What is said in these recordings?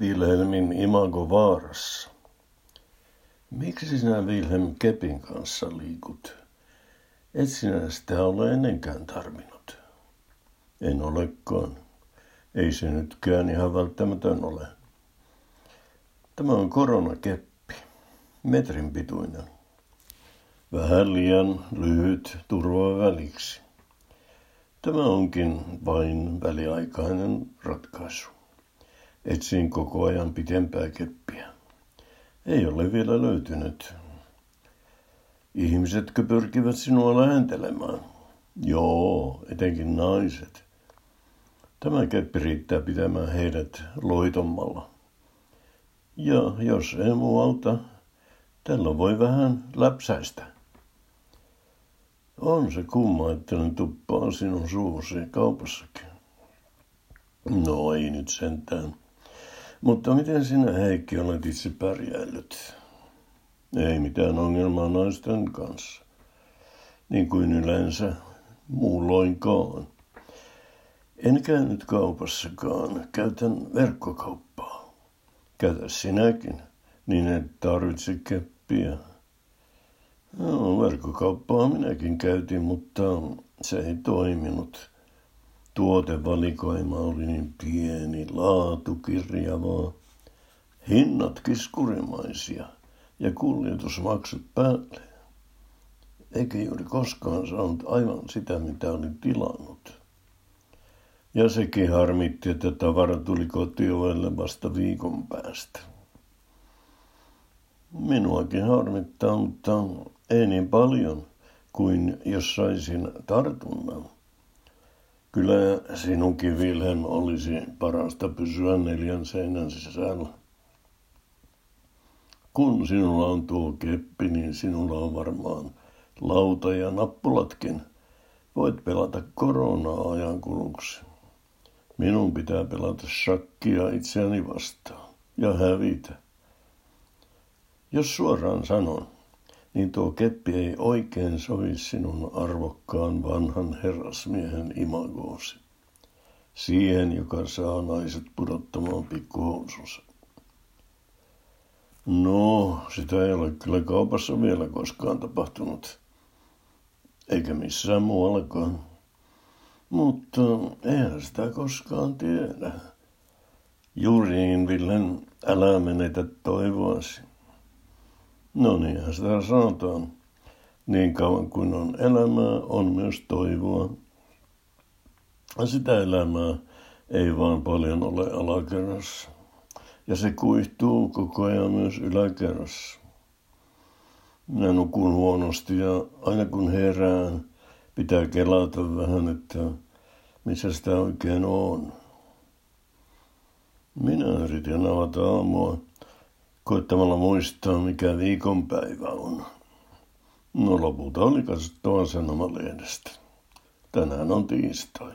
Wilhelmin imago vaarassa. Miksi sinä Wilhelm Kepin kanssa liikut? Et sinä sitä ole ennenkään tarvinnut. En olekaan. Ei se nytkään ihan välttämätön ole. Tämä on koronakeppi. Metrin pituinen. Vähän liian lyhyt turva väliksi. Tämä onkin vain väliaikainen ratkaisu. Etsin koko ajan pitempää keppiä. Ei ole vielä löytynyt. Ihmisetkö pyrkivät sinua lähentelemään? Joo, etenkin naiset. Tämä keppi riittää pitämään heidät loitommalla. Ja jos ei muualta, tällä voi vähän läpsäistä. On se kumma, että ne tuppaa sinun suusi kaupassakin. No ei nyt sentään. Mutta miten sinä Heikki olet itse pärjäillyt? Ei mitään ongelmaa naisten kanssa. Niin kuin yleensä muulloinkaan. En käynyt kaupassakaan. Käytän verkkokauppaa. Käytä sinäkin, niin et tarvitse keppiä. No, verkkokauppaa minäkin käytin, mutta se ei toiminut. Tuotevalikoima oli niin pieni, laatu kirjavaa, hinnat kiskurimaisia ja kuljetusmaksut päälle. Eikä juuri koskaan saanut aivan sitä, mitä oli tilannut. Ja sekin harmitti, että tavara tuli kotiovelle vasta viikon päästä. Minuakin harmittaa, mutta ei niin paljon kuin jos saisin tartunnan. Kyllä sinunkin, Wilhelm, olisi parasta pysyä neljän seinän sisällä. Kun sinulla on tuo keppi, niin sinulla on varmaan lauta ja nappulatkin. Voit pelata koronaa ajankuluksi. Minun pitää pelata shakkia itseäni vastaan ja hävitä. Jos suoraan sanon, niin tuo keppi ei oikein sovi sinun arvokkaan vanhan herrasmiehen imagoosi. Siihen, joka saa naiset pudottamaan pikkuhousunsa. No, sitä ei ole kyllä kaupassa vielä koskaan tapahtunut. Eikä missään muuallakaan. Mutta eihän sitä koskaan tiedä. Juuriin, Villen, älä menetä toivoasi. No niinhän sitä sanotaan. Niin kauan kuin on elämää, on myös toivoa. Sitä elämää ei vaan paljon ole alakerrassa. Ja se kuihtuu koko ajan myös yläkerrassa. Minä nukun huonosti ja aina kun herään, pitää kelata vähän, että missä sitä oikein on. Minä yritin avata aamua koittamalla muistaa, mikä viikonpäivä on. No lopulta oli katsottava sanomalehdestä. Tänään on tiistai.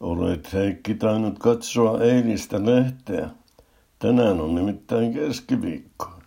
Olet Heikki tainnut katsoa eilistä lehteä. Tänään on nimittäin keskiviikko.